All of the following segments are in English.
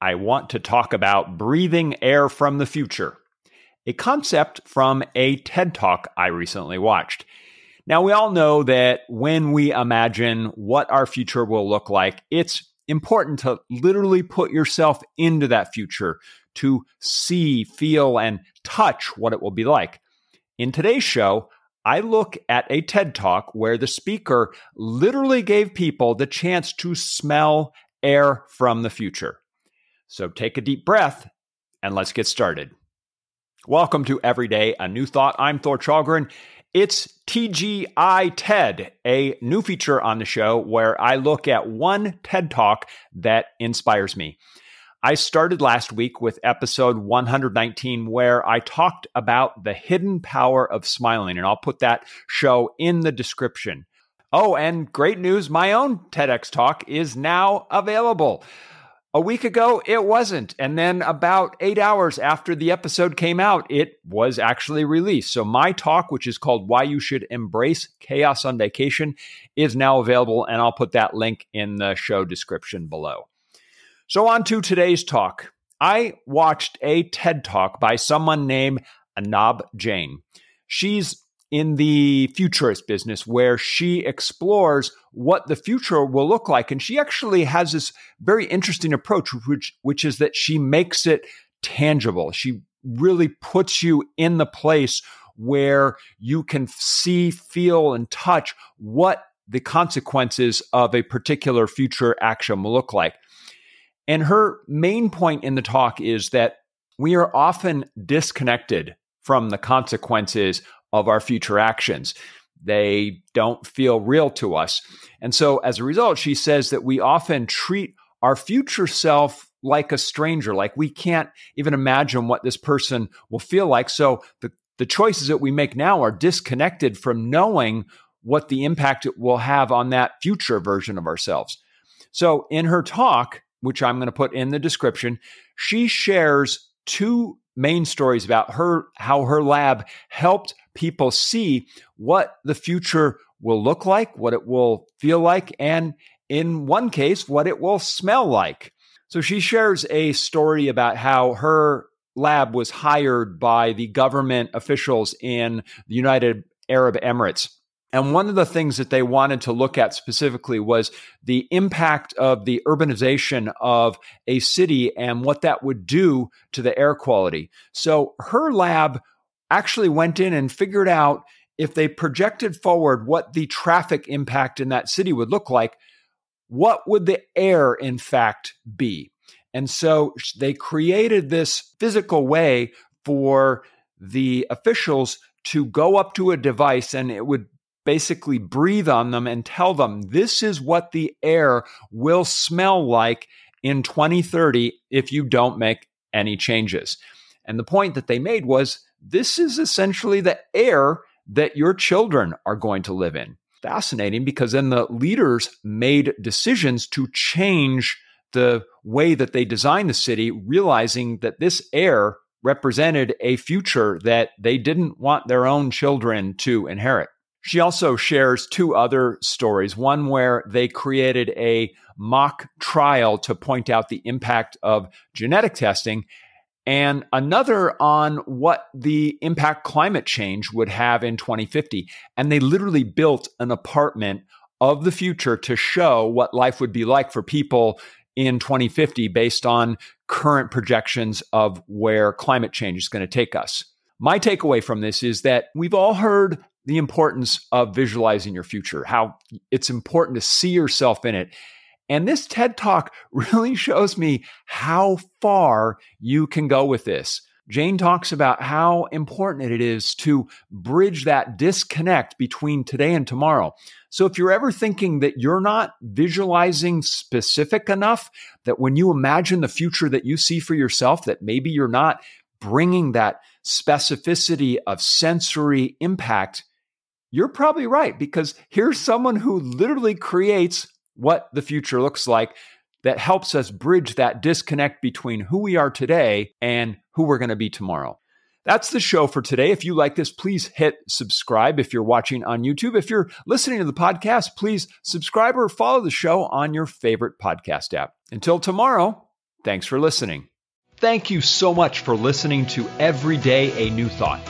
I want to talk about breathing air from the future, a concept from a TED Talk I recently watched. Now, we all know that when we imagine what our future will look like, it's important to literally put yourself into that future to see, feel, and touch what it will be like. In today's show, I look at a TED Talk where the speaker literally gave people the chance to smell air from the future. So take a deep breath and let's get started. Welcome to Everyday a New Thought. I'm Thor Challgren. It's TGI TED, a new feature on the show where I look at one TED Talk that inspires me. I started last week with episode 119, where I talked about the hidden power of smiling, and I'll put that show in the description. Oh, and great news my own TEDx talk is now available. A week ago, it wasn't. And then about eight hours after the episode came out, it was actually released. So, my talk, which is called Why You Should Embrace Chaos on Vacation, is now available. And I'll put that link in the show description below. So, on to today's talk. I watched a TED talk by someone named Anab Jain. She's in the futurist business where she explores what the future will look like. And she actually has this very interesting approach, which, which is that she makes it tangible. She really puts you in the place where you can see, feel, and touch what the consequences of a particular future action will look like. And her main point in the talk is that we are often disconnected from the consequences of our future actions. They don't feel real to us. And so, as a result, she says that we often treat our future self like a stranger, like we can't even imagine what this person will feel like. So, the, the choices that we make now are disconnected from knowing what the impact it will have on that future version of ourselves. So, in her talk, which I'm going to put in the description, she shares two main stories about her how her lab helped people see what the future will look like, what it will feel like, and in one case, what it will smell like. So she shares a story about how her lab was hired by the government officials in the United Arab Emirates. And one of the things that they wanted to look at specifically was the impact of the urbanization of a city and what that would do to the air quality. So her lab actually went in and figured out if they projected forward what the traffic impact in that city would look like, what would the air in fact be? And so they created this physical way for the officials to go up to a device and it would basically breathe on them and tell them this is what the air will smell like in 2030 if you don't make any changes. And the point that they made was this is essentially the air that your children are going to live in. Fascinating because then the leaders made decisions to change the way that they designed the city, realizing that this air represented a future that they didn't want their own children to inherit. She also shares two other stories one where they created a mock trial to point out the impact of genetic testing, and another on what the impact climate change would have in 2050. And they literally built an apartment of the future to show what life would be like for people in 2050 based on current projections of where climate change is going to take us. My takeaway from this is that we've all heard the importance of visualizing your future, how it's important to see yourself in it. And this TED Talk really shows me how far you can go with this. Jain talks about how important it is to bridge that disconnect between today and tomorrow. So if you're ever thinking that you're not visualizing specific enough, that when you imagine the future that you see for yourself, that maybe you're not bringing that specificity of sensory impact, you're probably right because here's someone who literally creates what the future looks like that helps us bridge that disconnect between who we are today and who we're going to be tomorrow. That's the show for today. If you like this, please hit subscribe if you're watching on YouTube. If you're listening to the podcast, please subscribe or follow the show on your favorite podcast app. Until tomorrow, thanks for listening. Thank you so much for listening to Every Day a New Thought.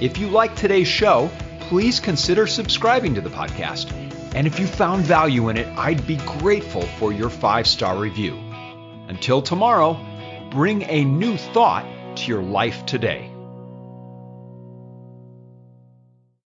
If you like today's show, please consider subscribing to the podcast. And if you found value in it, I'd be grateful for your five star review. Until tomorrow, bring a new thought to your life today.